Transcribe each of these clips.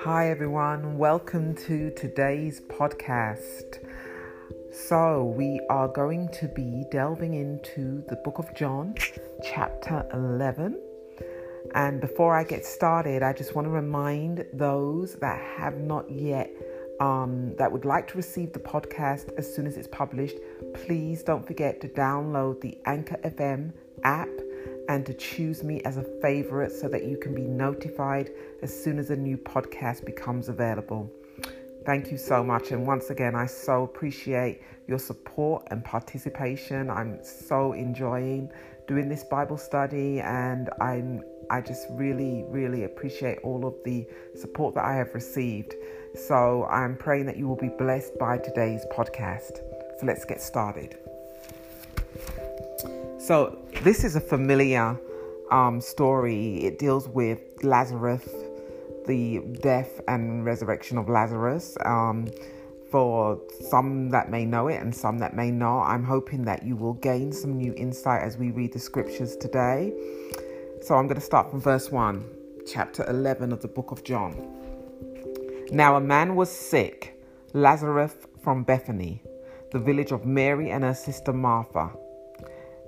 Hi, everyone. Welcome to today's podcast. So, we are going to be delving into the book of John, chapter 11. And before I get started, I just want to remind those that have not yet, um, that would like to receive the podcast as soon as it's published, please don't forget to download the Anchor FM app and to choose me as a favorite so that you can be notified as soon as a new podcast becomes available. Thank you so much. And once again, I so appreciate your support and participation. I'm so enjoying doing this Bible study and I'm I just really, really appreciate all of the support that I have received. So I'm praying that you will be blessed by today's podcast. So let's get started. So, this is a familiar um, story. It deals with Lazarus, the death and resurrection of Lazarus. Um, for some that may know it and some that may not, I'm hoping that you will gain some new insight as we read the scriptures today. So, I'm going to start from verse 1, chapter 11 of the book of John. Now, a man was sick, Lazarus from Bethany, the village of Mary and her sister Martha.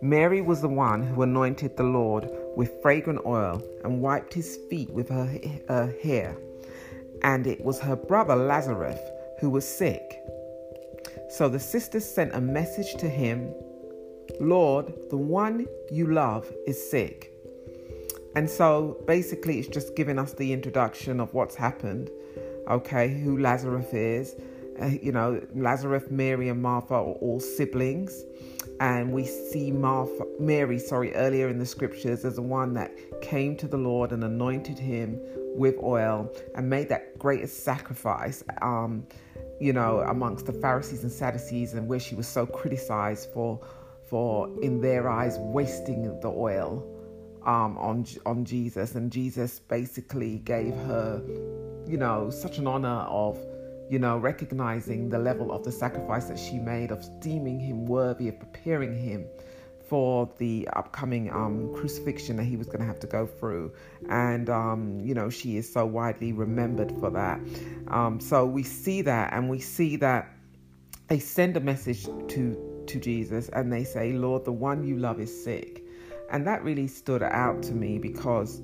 Mary was the one who anointed the Lord with fragrant oil and wiped his feet with her, her hair. And it was her brother Lazarus who was sick. So the sisters sent a message to him Lord, the one you love is sick. And so basically, it's just giving us the introduction of what's happened, okay, who Lazarus is. Uh, you know, Lazarus, Mary, and Martha are all siblings and we see Martha, Mary, sorry, earlier in the scriptures as the one that came to the Lord and anointed him with oil and made that greatest sacrifice, um, you know, amongst the Pharisees and Sadducees, and where she was so criticized for, for in their eyes, wasting the oil um, on on Jesus, and Jesus basically gave her, you know, such an honor of you know, recognizing the level of the sacrifice that she made, of deeming him worthy, of preparing him for the upcoming um, crucifixion that he was going to have to go through. And, um, you know, she is so widely remembered for that. Um, so we see that, and we see that they send a message to, to Jesus and they say, Lord, the one you love is sick. And that really stood out to me because,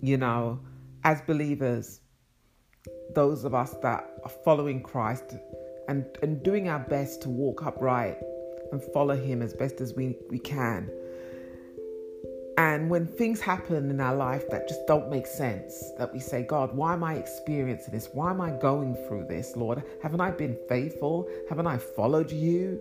you know, as believers, those of us that are following Christ and, and doing our best to walk upright and follow Him as best as we, we can. And when things happen in our life that just don't make sense, that we say, God, why am I experiencing this? Why am I going through this, Lord? Haven't I been faithful? Haven't I followed you?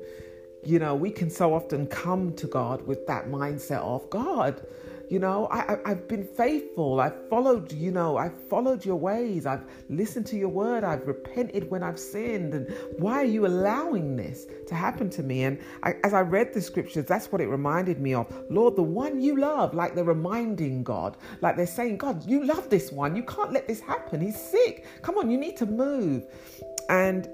You know, we can so often come to God with that mindset of, God, you know, I, I, have been faithful. I've followed, you know, I've followed your ways. I've listened to your word. I've repented when I've sinned. And why are you allowing this to happen to me? And I, as I read the scriptures, that's what it reminded me of. Lord, the one you love, like they're reminding God, like they're saying, God, you love this one. You can't let this happen. He's sick. Come on, you need to move. And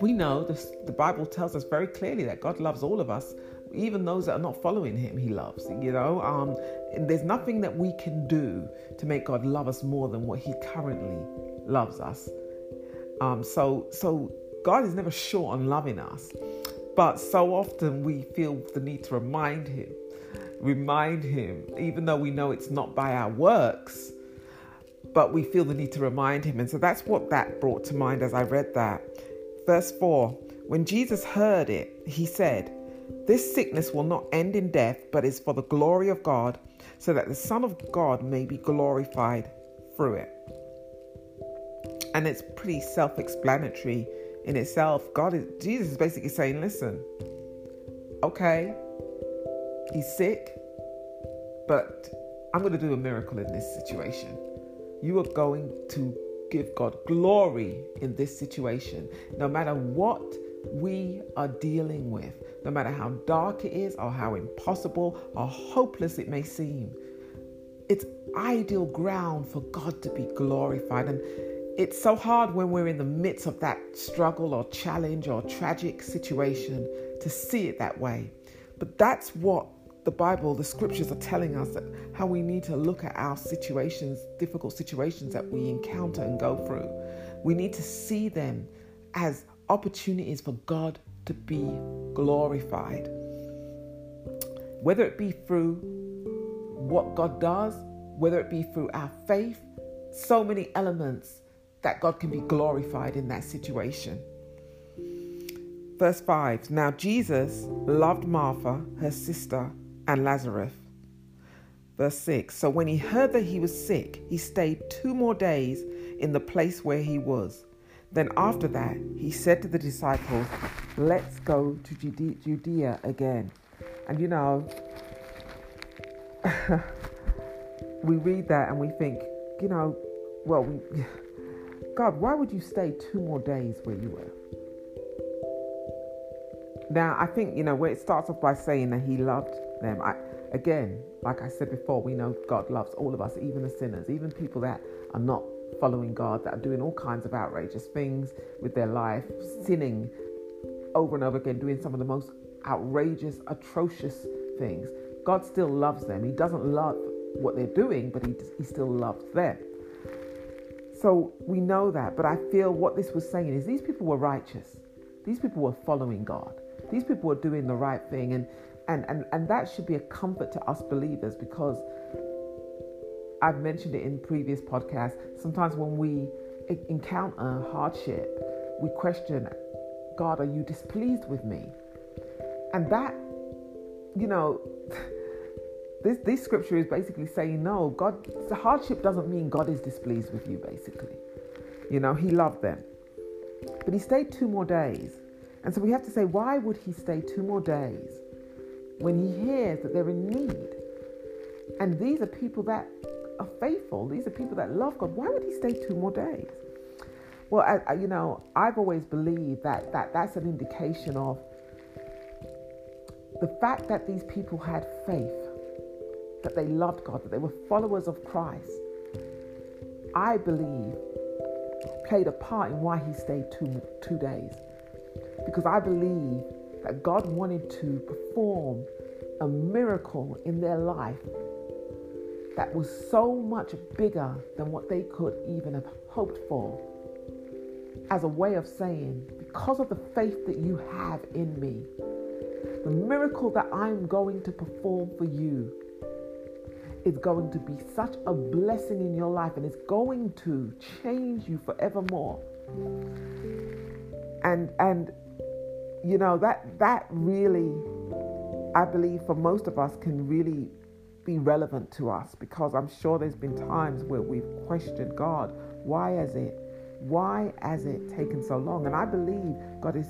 we know this, the Bible tells us very clearly that God loves all of us even those that are not following him, he loves. You know, um, there's nothing that we can do to make God love us more than what He currently loves us. Um, so, so God is never short on loving us, but so often we feel the need to remind Him, remind Him, even though we know it's not by our works, but we feel the need to remind Him. And so that's what that brought to mind as I read that. Verse 4 When Jesus heard it, He said, This sickness will not end in death, but is for the glory of God so that the Son of God may be glorified through it. And it's pretty self explanatory in itself. God is, Jesus is basically saying, listen, okay, he's sick, but I'm going to do a miracle in this situation. You are going to give God glory in this situation, no matter what we are dealing with, no matter how dark it is, or how impossible or hopeless it may seem. It's ideal ground for God to be glorified. And it's so hard when we're in the midst of that struggle or challenge or tragic situation to see it that way. But that's what the Bible, the scriptures are telling us that how we need to look at our situations, difficult situations that we encounter and go through. We need to see them as opportunities for God to be glorified. Whether it be through what God does, whether it be through our faith, so many elements that God can be glorified in that situation. Verse 5 Now Jesus loved Martha, her sister, and Lazarus. Verse 6 So when he heard that he was sick, he stayed two more days in the place where he was. Then after that, he said to the disciples, Let's go to Judea again. And you know, we read that and we think, you know, well, we, God, why would you stay two more days where you were? Now, I think, you know, where it starts off by saying that he loved them. I, again, like I said before, we know God loves all of us, even the sinners, even people that are not following God, that are doing all kinds of outrageous things with their life, sinning over and over again, doing some of the most outrageous, atrocious things. God still loves them. He doesn't love what they're doing, but he, he still loves them. So we know that, but I feel what this was saying is these people were righteous. These people were following God. These people were doing the right thing. And, and, and, and that should be a comfort to us believers because I've mentioned it in previous podcasts. Sometimes when we encounter hardship, we question, God, are you displeased with me? And that, you know, this this scripture is basically saying, no, God, the hardship doesn't mean God is displeased with you, basically. You know, He loved them. But He stayed two more days. And so we have to say, why would He stay two more days when He hears that they're in need? And these are people that are faithful. These are people that love God. Why would he stay two more days? Well, I, I, you know, I've always believed that, that that's an indication of the fact that these people had faith, that they loved God, that they were followers of Christ. I believe played a part in why he stayed two, two days. Because I believe that God wanted to perform a miracle in their life that was so much bigger than what they could even have hoped for. As a way of saying, because of the faith that you have in me, the miracle that I'm going to perform for you is going to be such a blessing in your life and it's going to change you forevermore. And and you know that that really I believe for most of us can really be relevant to us because I'm sure there's been times where we've questioned God, why has it why has it taken so long? And I believe God is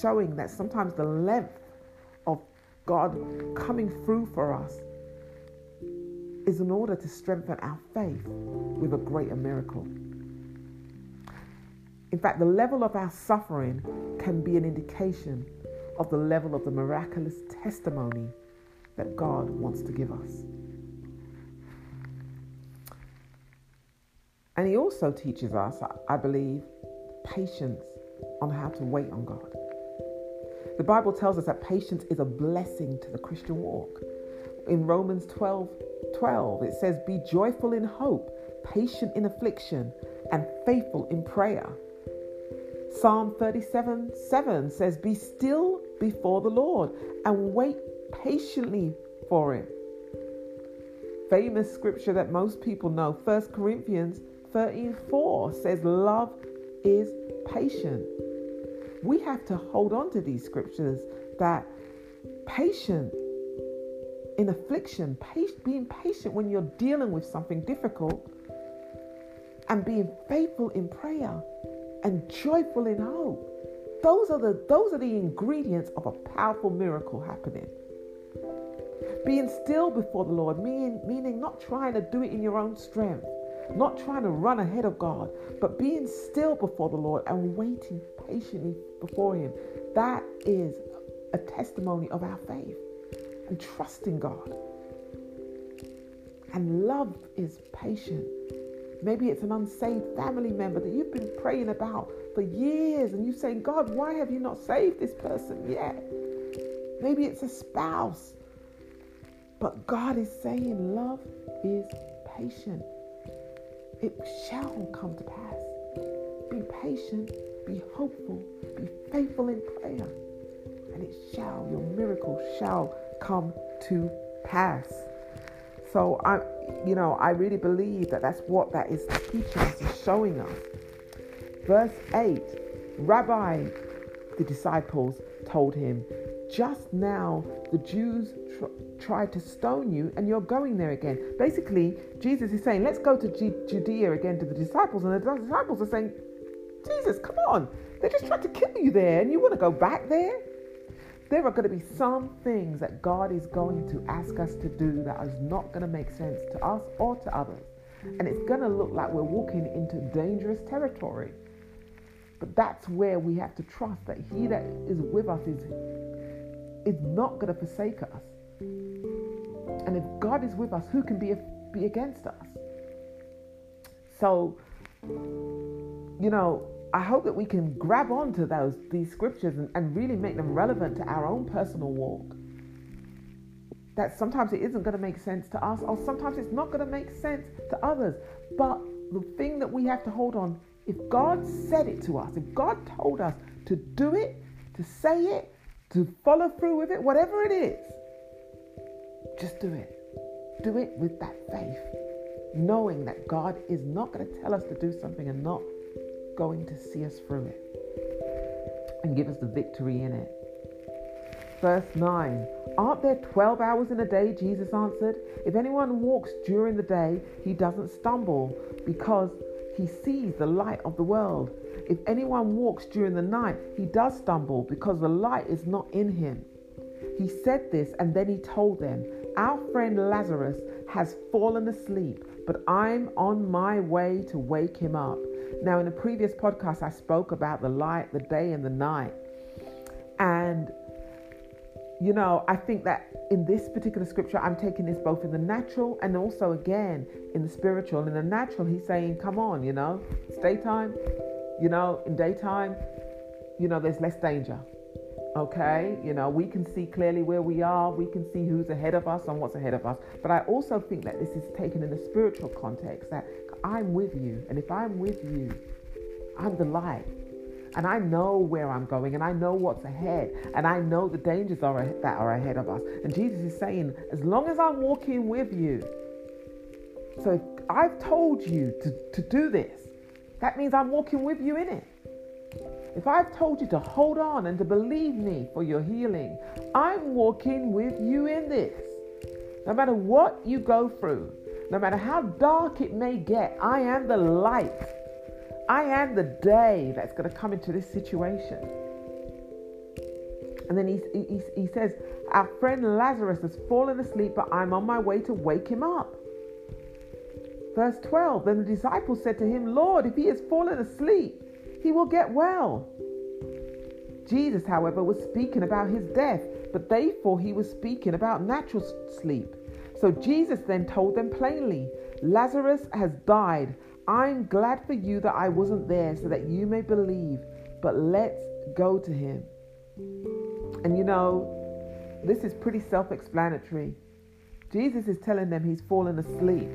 showing that sometimes the length of God coming through for us is in order to strengthen our faith with a greater miracle. In fact, the level of our suffering can be an indication of the level of the miraculous testimony that God wants to give us. And He also teaches us, I believe, patience on how to wait on God. The Bible tells us that patience is a blessing to the Christian walk. In Romans 12 12, it says, Be joyful in hope, patient in affliction, and faithful in prayer. Psalm 37 7 says, Be still before the Lord and wait patiently for it. Famous scripture that most people know, 1 Corinthians 13 4 says, Love is patient. We have to hold on to these scriptures that patient in affliction, being patient when you're dealing with something difficult, and being faithful in prayer and joyful in hope. Those are the those are the ingredients of a powerful miracle happening. Being still before the Lord, meaning, meaning not trying to do it in your own strength, not trying to run ahead of God, but being still before the Lord and waiting patiently before Him. That is a testimony of our faith and trusting God. And love is patient. Maybe it's an unsaved family member that you've been praying about for years and you're saying, God, why have you not saved this person yet? Maybe it's a spouse But God is saying love is patient. It shall come to pass. Be patient, be hopeful, be faithful in prayer, and it shall, your miracle shall come to pass. So I, you know, I really believe that that's what that is teaching us showing us. Verse 8 Rabbi, the disciples told him, just now the Jews tr- tried to stone you and you're going there again. Basically, Jesus is saying, let's go to G- Judea again to the disciples. And the disciples are saying, Jesus, come on. They just tried to kill you there and you want to go back there? There are going to be some things that God is going to ask us to do that is not going to make sense to us or to others. And it's going to look like we're walking into dangerous territory. But that's where we have to trust that He that is with us is, is not going to forsake us. And if God is with us, who can be, be against us? So, you know, I hope that we can grab onto those these scriptures and, and really make them relevant to our own personal walk. That sometimes it isn't going to make sense to us, or sometimes it's not going to make sense to others. But the thing that we have to hold on, if God said it to us, if God told us to do it, to say it, to follow through with it, whatever it is, just do it. Do it with that faith, knowing that God is not going to tell us to do something and not going to see us through it and give us the victory in it. Verse 9 Aren't there 12 hours in a day? Jesus answered. If anyone walks during the day, he doesn't stumble because he sees the light of the world. If anyone walks during the night, he does stumble because the light is not in him. He said this and then he told them, Our friend Lazarus has fallen asleep, but I'm on my way to wake him up. Now, in a previous podcast, I spoke about the light, the day, and the night. And, you know, I think that in this particular scripture, I'm taking this both in the natural and also again in the spiritual. In the natural, he's saying, come on, you know, it's daytime, you know, in daytime, you know, there's less danger. Okay, you know, we can see clearly where we are, we can see who's ahead of us and what's ahead of us. But I also think that this is taken in a spiritual context that I'm with you. And if I'm with you, I'm the light. And I know where I'm going and I know what's ahead. And I know the dangers are, that are ahead of us. And Jesus is saying, as long as I'm walking with you, so I've told you to, to do this, that means I'm walking with you in it. If I've told you to hold on and to believe me for your healing, I'm walking with you in this. No matter what you go through, no matter how dark it may get, I am the light. I am the day that's going to come into this situation. And then he, he, he says, Our friend Lazarus has fallen asleep, but I'm on my way to wake him up. Verse 12 Then the disciples said to him, Lord, if he has fallen asleep, he will get well. Jesus, however, was speaking about his death, but they thought he was speaking about natural sleep. So Jesus then told them plainly, Lazarus has died. I'm glad for you that I wasn't there so that you may believe, but let's go to him. And you know, this is pretty self explanatory. Jesus is telling them he's fallen asleep.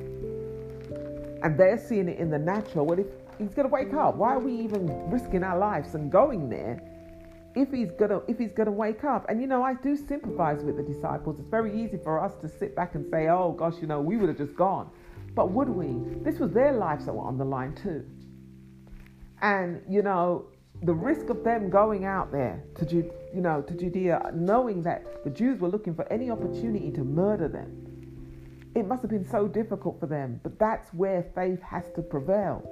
And they're seeing it in the natural. Well, if he's going to wake up, why are we even risking our lives and going there if he's gonna if he's gonna wake up? And you know i do sympathize with the disciples. It's very easy for us to sit back and say oh gosh you know we would have just gone. But would we? This was their lives that were on the line too. And you know the risk of them going out there to you know to judea knowing that the jews were looking for any opportunity to murder them it must have been so difficult for them but that's where faith has to prevail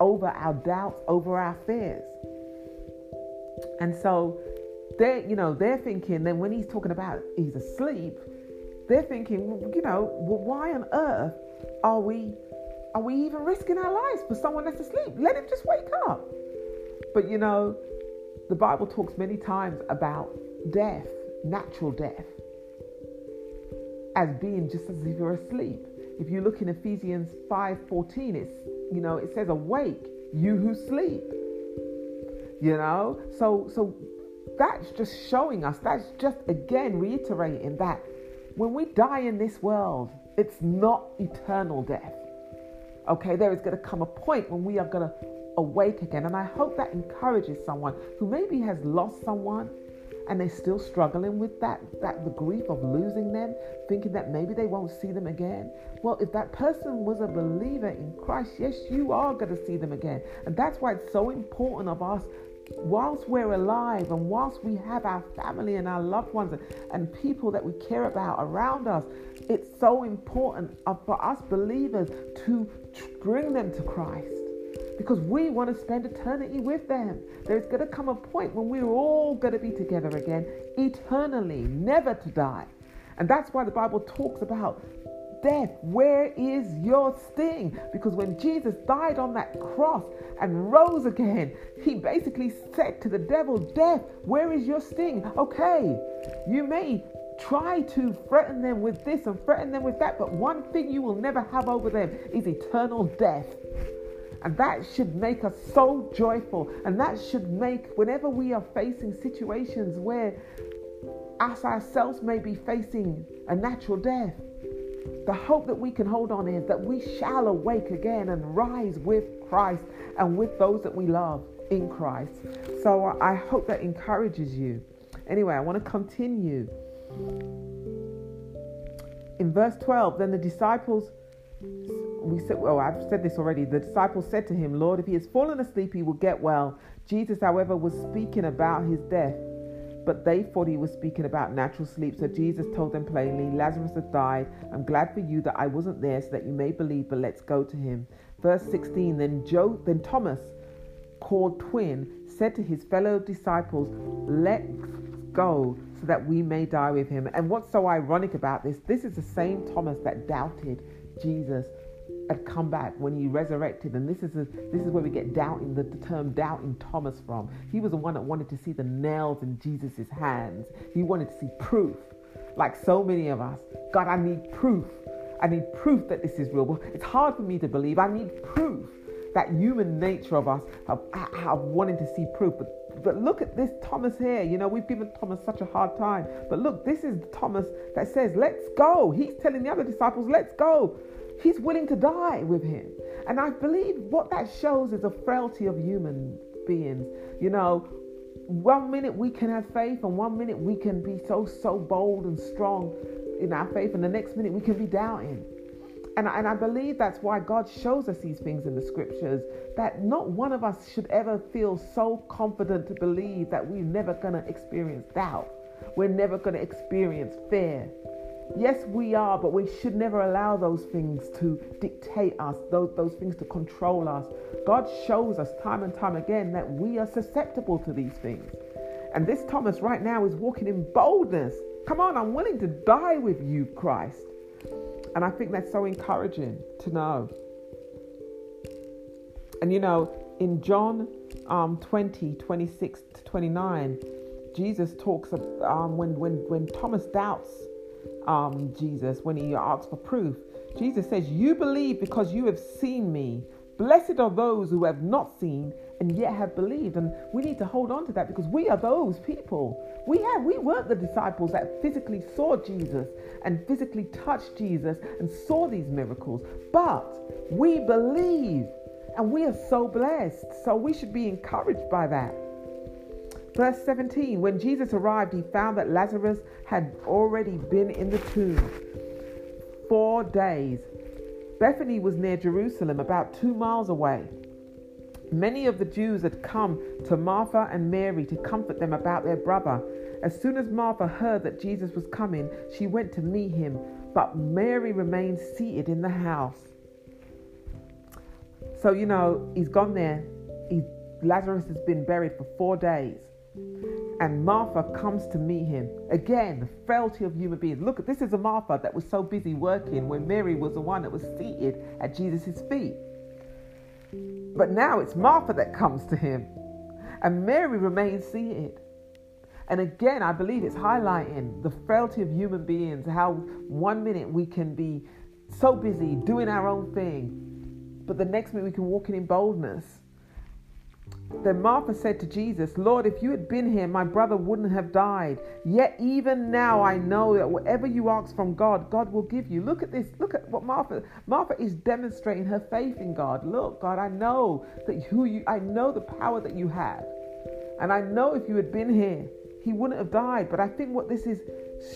over our doubts over our fears and so they're, you know, they're thinking, then when he's talking about he's asleep, they're thinking, you know, well, why on earth are we are we even risking our lives for someone that's asleep? Let him just wake up. But you know, the Bible talks many times about death, natural death, as being just as if you're asleep. If you look in Ephesians 5:14, it's you know, it says, Awake, you who sleep you know so so that's just showing us that's just again reiterating that when we die in this world, it's not eternal death. Okay, there is going to come a point when we are going to awake again. And I hope that encourages someone who maybe has lost someone and they're still struggling with that, that the grief of losing them, thinking that maybe they won't see them again. Well, if that person was a believer in Christ, yes, you are going to see them again. And that's why it's so important of us whilst we're alive and whilst we have our family and our loved ones and people that we care about around us, it's so important for us believers to bring them to Christ because we want to spend eternity with them. There's going to come a point when we're all going to be together again, eternally, never to die. And that's why the Bible talks about death, where is your sting? Because when Jesus died on that cross and rose again, he basically said to the devil, Death, where is your sting? Okay, you may try to threaten them with this and threaten them with that, but one thing you will never have over them is eternal death. And that should make us so joyful. And that should make, whenever we are facing situations where us ourselves may be facing a natural death, the hope that we can hold on is that we shall awake again and rise with Christ and with those that we love in Christ. So uh, I hope that encourages you. Anyway, I want to continue. In verse 12, then the disciples we said, well, I've said this already. The disciples said to him, Lord, if he has fallen asleep, he will get well. Jesus, however, was speaking about his death, but they thought he was speaking about natural sleep. So Jesus told them plainly, Lazarus has died. I'm glad for you that I wasn't there so that you may believe, but let's go to him. Verse 16, then Joe, then Thomas, called twin, said to his fellow disciples, Let's go so that we may die with him. And what's so ironic about this? This is the same Thomas that doubted Jesus had come back when he resurrected and this is a, this is where we get doubting the, the term doubting thomas from he was the one that wanted to see the nails in jesus' hands he wanted to see proof like so many of us god i need proof i need proof that this is real well, it's hard for me to believe i need proof that human nature of us have, have wanting to see proof but but look at this Thomas here. You know, we've given Thomas such a hard time. But look, this is Thomas that says, Let's go. He's telling the other disciples, Let's go. He's willing to die with him. And I believe what that shows is a frailty of human beings. You know, one minute we can have faith, and one minute we can be so, so bold and strong in our faith, and the next minute we can be doubting. And, and I believe that's why God shows us these things in the scriptures that not one of us should ever feel so confident to believe that we're never going to experience doubt. We're never going to experience fear. Yes, we are, but we should never allow those things to dictate us, those, those things to control us. God shows us time and time again that we are susceptible to these things. And this Thomas right now is walking in boldness. Come on, I'm willing to die with you, Christ. And I think that's so encouraging to know. And you know, in John um, 20, 26 to 29, Jesus talks um, when, when, when Thomas doubts um, Jesus when he asks for proof. Jesus says, You believe because you have seen me. Blessed are those who have not seen and yet have believed. And we need to hold on to that because we are those people. We have we weren't the disciples that physically saw Jesus and physically touched Jesus and saw these miracles, but we believe and we are so blessed. So we should be encouraged by that. Verse 17 When Jesus arrived, he found that Lazarus had already been in the tomb four days. Bethany was near Jerusalem, about two miles away. Many of the Jews had come to Martha and Mary to comfort them about their brother. As soon as Martha heard that Jesus was coming, she went to meet him, but Mary remained seated in the house. So, you know, he's gone there. He, Lazarus has been buried for four days. And Martha comes to meet him. Again, the frailty of human beings. Look, this is a Martha that was so busy working when Mary was the one that was seated at Jesus' feet. But now it's Martha that comes to him. And Mary remains seated. And again, I believe it's highlighting the frailty of human beings, how one minute we can be so busy doing our own thing, but the next minute we can walk in in boldness Then Martha said to Jesus, Lord, if you had been here, my brother wouldn't have died. Yet even now I know that whatever you ask from God, God will give you. Look at this. Look at what Martha Martha is demonstrating her faith in God. Look, God, I know that who you I know the power that you have. And I know if you had been here, he wouldn't have died. But I think what this is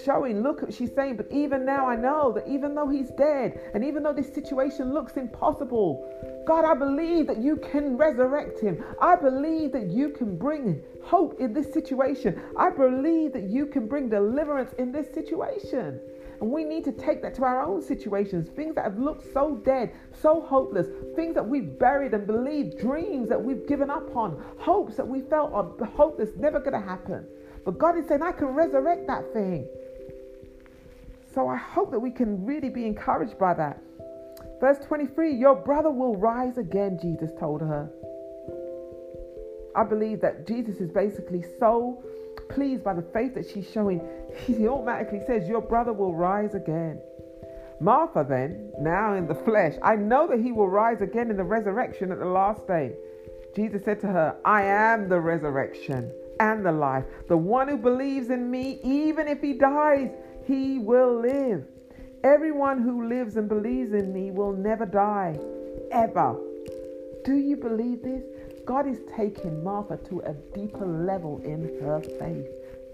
showing, look, at she's saying, but even now I know that even though he's dead, and even though this situation looks impossible, God, I believe that you can resurrect him. I believe that you can bring hope in this situation. I believe that you can bring deliverance in this situation. And we need to take that to our own situations, things that have looked so dead, so hopeless, things that we've buried and believed, dreams that we've given up on, hopes that we felt are hopeless, never going to happen. But God is saying, I can resurrect that thing. So I hope that we can really be encouraged by that. Verse 23 Your brother will rise again, Jesus told her. I believe that Jesus is basically so pleased by the faith that she's showing, he automatically says, Your brother will rise again. Martha, then, now in the flesh, I know that he will rise again in the resurrection at the last day. Jesus said to her, I am the resurrection and the life. The one who believes in me, even if he dies, he will live. Everyone who lives and believes in me will never die, ever. Do you believe this? God is taking Martha to a deeper level in her faith.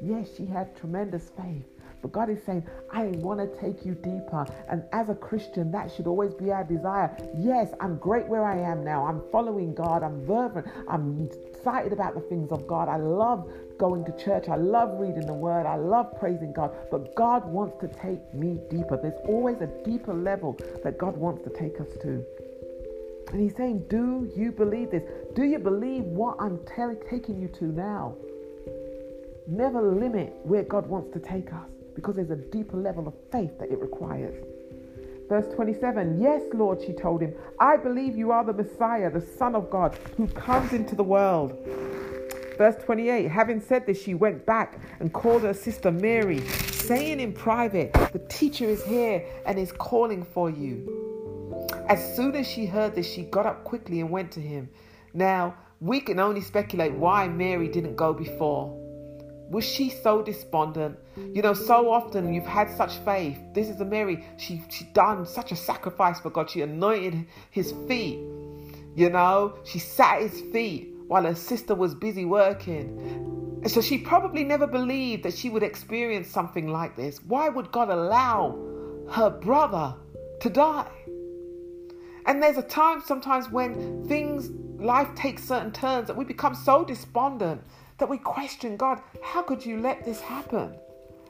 Yes, she had tremendous faith. But God is saying, I want to take you deeper. And as a Christian, that should always be our desire. Yes, I'm great where I am now. I'm following God. I'm fervent. I'm excited about the things of God. I love going to church. I love reading the word. I love praising God. But God wants to take me deeper. There's always a deeper level that God wants to take us to. And He's saying, Do you believe this? Do you believe what I'm t- taking you to now? Never limit where God wants to take us because there's a deeper level of faith that it requires. Verse 27 Yes, Lord, she told him, I believe you are the Messiah, the Son of God, who comes into the world. Verse 28 Having said this, she went back and called her sister Mary, saying in private, The teacher is here and is calling for you. As soon as she heard this, she got up quickly and went to him. Now, we can only speculate why Mary didn't go before. Was she so despondent? You know, so often you've had such faith. This is a Mary. She she done such a sacrifice for God. She anointed his feet. You know, she sat at his feet while her sister was busy working. So she probably never believed that she would experience something like this. Why would God allow her brother to die? And there's a time sometimes when things, life takes certain turns that we become so despondent that we question God, how could you let this happen?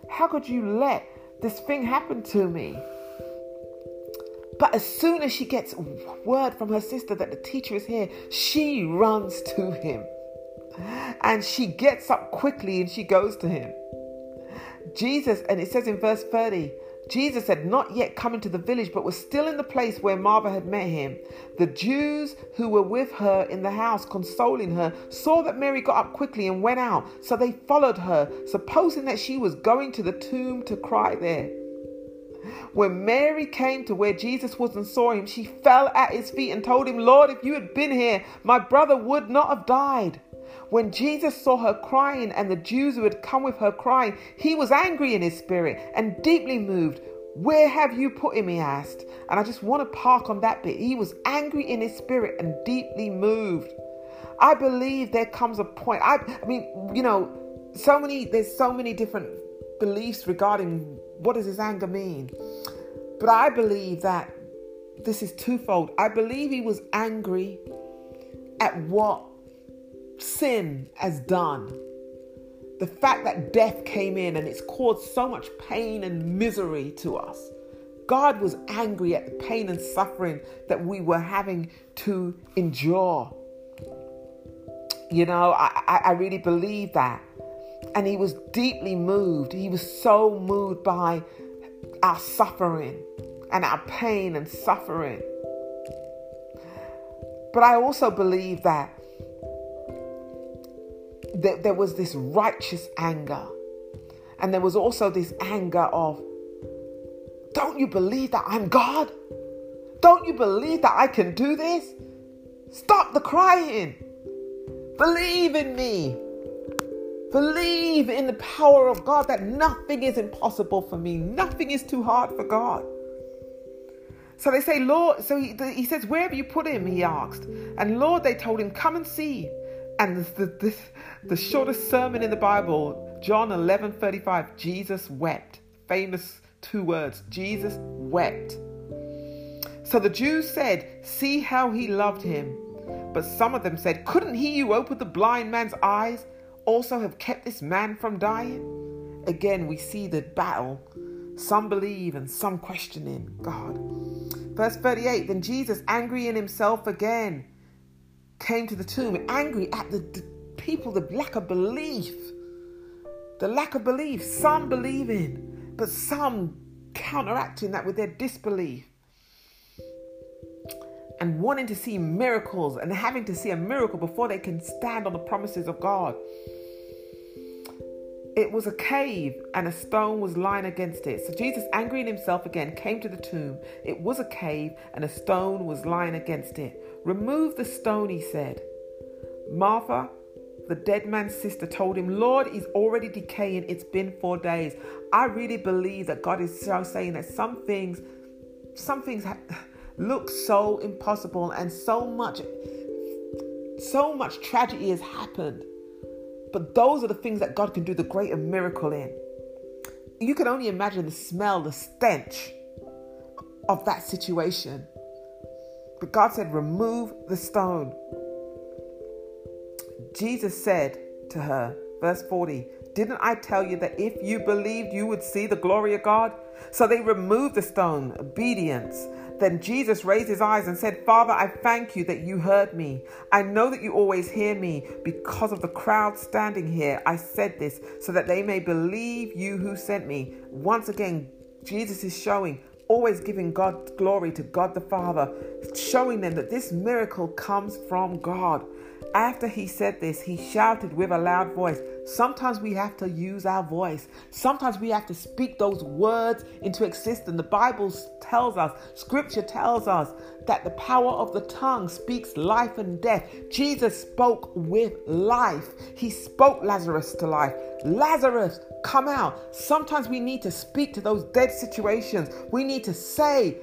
How could you let this thing happen to me? But as soon as she gets word from her sister that the teacher is here, she runs to him. And she gets up quickly and she goes to him. Jesus, and it says in verse 30, Jesus had not yet come into the village, but was still in the place where Martha had met him. The Jews who were with her in the house, consoling her, saw that Mary got up quickly and went out. So they followed her, supposing that she was going to the tomb to cry there. When Mary came to where Jesus was and saw him, she fell at his feet and told him, Lord, if you had been here, my brother would not have died. When Jesus saw her crying and the Jews who had come with her crying, he was angry in his spirit and deeply moved. Where have you put him? He asked. And I just want to park on that bit. He was angry in his spirit and deeply moved. I believe there comes a point. I, I mean, you know, so many, there's so many different beliefs regarding what does his anger mean. But I believe that this is twofold. I believe he was angry at what sin has done, the fact that death came in and it's caused so much pain and misery to us. God was angry at the pain and suffering that we were having to endure. You know, I, I really believe that. And he was deeply moved. He was so moved by our suffering and our pain and suffering. But I also believe that there was this righteous anger. And there was also this anger of, don't you believe that I'm God? Don't you believe that I can do this? Stop the crying. Believe in me. Believe in the power of God that nothing is impossible for me, nothing is too hard for God. So they say, Lord, so he, he says, Where have you put him? He asked. And Lord, they told him, Come and see. And the, the, the shortest sermon in the Bible, John 11 35, Jesus wept. Famous two words Jesus wept. So the Jews said, See how he loved him. But some of them said, Couldn't he who opened the blind man's eyes also have kept this man from dying? Again, we see the battle. Some believe and some questioning God. Verse 38 Then Jesus, angry in himself again, came to the tomb, angry at the, the people, the lack of belief. The lack of belief. Some believing, but some counteracting that with their disbelief and wanting to see miracles and having to see a miracle before they can stand on the promises of God. It was a cave and a stone was lying against it. So Jesus, angry in himself again, came to the tomb. It was a cave and a stone was lying against it. Remove the stone, he said. Martha, the dead man's sister, told him, Lord, he's already decaying. It's been four days. I really believe that God is saying that some things, some things. Ha- look so impossible and so much so much tragedy has happened but those are the things that god can do the greater miracle in you can only imagine the smell the stench of that situation but god said remove the stone jesus said to her verse 40 didn't i tell you that if you believed you would see the glory of god so they removed the stone obedience then Jesus raised his eyes and said, Father, I thank you that you heard me. I know that you always hear me. Because of the crowd standing here, I said this so that they may believe you who sent me. Once again, Jesus is showing, always giving God glory to God the Father, showing them that this miracle comes from God. After he said this, he shouted with a loud voice. Sometimes we have to use our voice. Sometimes we have to speak those words into existence. The Bible tells us, Scripture tells us that the power of the tongue speaks life and death. Jesus spoke with life. He spoke Lazarus to life. Lazarus, come out. Sometimes we need to speak to those dead situations. We need to say,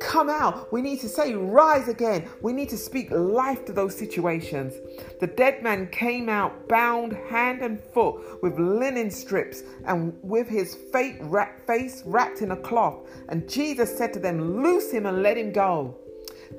come out. We need to say, rise again. We need to speak life to those situations. The dead man came out bound hand and foot with linen strips and with his face wrapped in a cloth. And Jesus said to them, Loose him and let him go.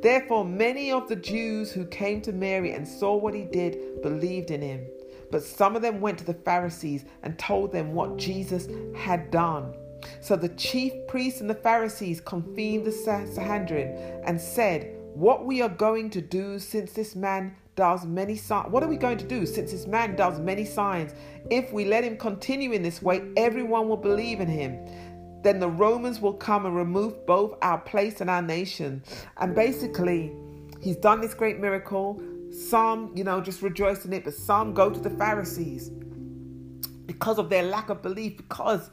Therefore, many of the Jews who came to Mary and saw what he did believed in him. But some of them went to the Pharisees and told them what Jesus had done. So the chief priests and the Pharisees convened the Sanhedrin and said, What we are going to do since this man does many signs. What are we going to do since this man does many signs? If we let him continue in this way, everyone will believe in him. Then the Romans will come and remove both our place and our nation. And basically, he's done this great miracle. Some, you know, just rejoice in it, but some go to the Pharisees because of their lack of belief, because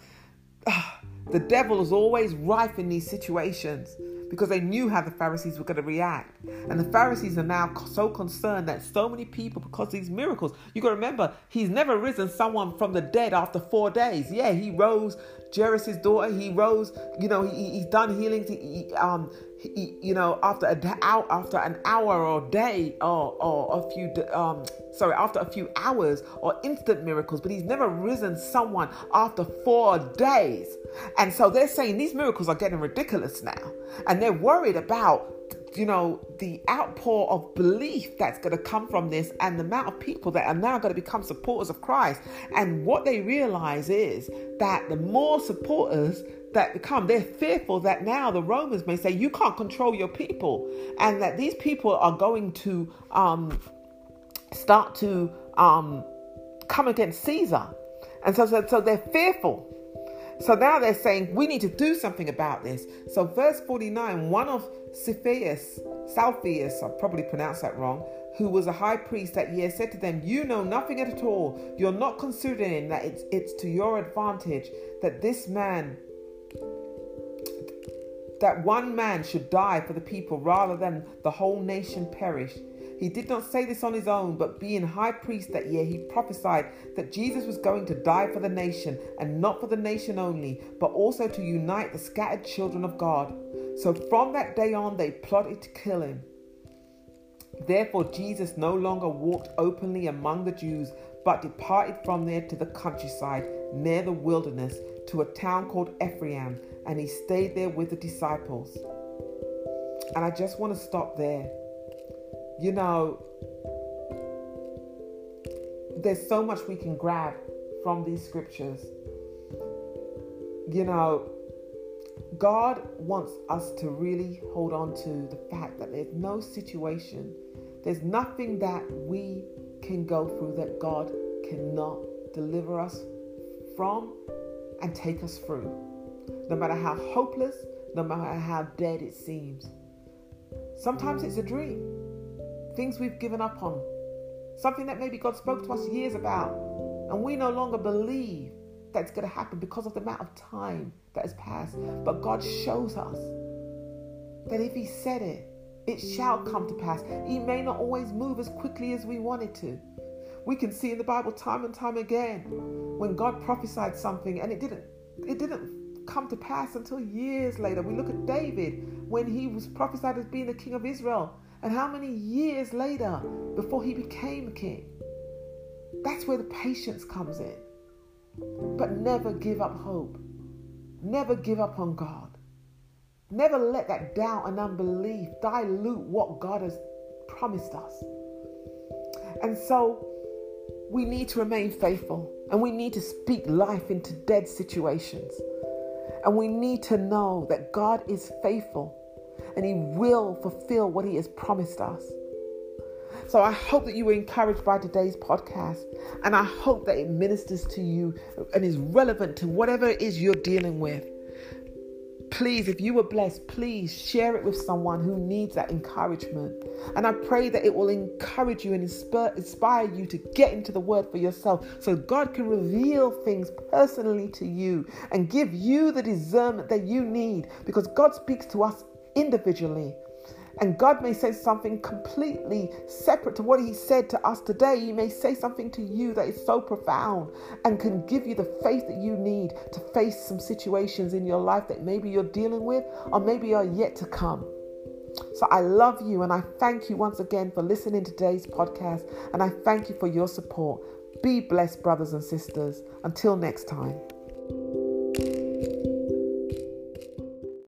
the devil is always rife in these situations because they knew how the Pharisees were going to react. And the Pharisees are now so concerned that so many people, because these miracles, you got to remember, he's never risen someone from the dead after four days. Yeah, he rose Jairus' daughter. He rose, you know, he, he's done healings. He, he, um, you know, after a after an hour or day or, or a few, um, sorry, after a few hours or instant miracles, but he's never risen someone after four days. And so they're saying these miracles are getting ridiculous now. And they're worried about you know, the outpour of belief that's going to come from this and the amount of people that are now going to become supporters of Christ. And what they realize is that the more supporters that become, they're fearful that now the Romans may say, you can't control your people, and that these people are going to um, start to um, come against Caesar. And so, so, so they're fearful. So now they're saying we need to do something about this. So verse 49, one of Cepheus, Salpheus, I probably pronounced that wrong, who was a high priest that year, said to them, You know nothing at all. You're not considering that it's, it's to your advantage that this man, that one man should die for the people rather than the whole nation perish. He did not say this on his own, but being high priest that year, he prophesied that Jesus was going to die for the nation, and not for the nation only, but also to unite the scattered children of God. So from that day on, they plotted to kill him. Therefore, Jesus no longer walked openly among the Jews, but departed from there to the countryside near the wilderness to a town called Ephraim, and he stayed there with the disciples. And I just want to stop there. You know, there's so much we can grab from these scriptures. You know, God wants us to really hold on to the fact that there's no situation, there's nothing that we can go through that God cannot deliver us from and take us through. No matter how hopeless, no matter how dead it seems. Sometimes it's a dream, things we've given up on, something that maybe God spoke to us years about, and we no longer believe that's going to happen because of the amount of time that has passed. But God shows us that if He said it, it shall come to pass. He may not always move as quickly as we want it to. We can see in the Bible time and time again when God prophesied something and it didn't it didn't come to pass until years later. We look at David when he was prophesied as being the king of Israel and how many years later before he became king. That's where the patience comes in. But never give up hope. Never give up on God. Never let that doubt and unbelief dilute what God has promised us. And so we need to remain faithful and we need to speak life into dead situations. And we need to know that God is faithful and He will fulfill what He has promised us. So I hope that you were encouraged by today's podcast and I hope that it ministers to you and is relevant to whatever it is you're dealing with. Please, if you were blessed, please share it with someone who needs that encouragement. And I pray that it will encourage you and inspire, you to get into the word for yourself so God can reveal things personally to you and give you the discernment that you need because God speaks to us individually. And God may say something completely separate to what He said to us today. He may say something to you that is so profound and can give you the faith that you need to face some situations in your life that maybe you're dealing with or maybe are yet to come. So I love you and I thank you once again for listening to today's podcast and I thank you for your support. Be blessed, brothers and sisters. Until next time.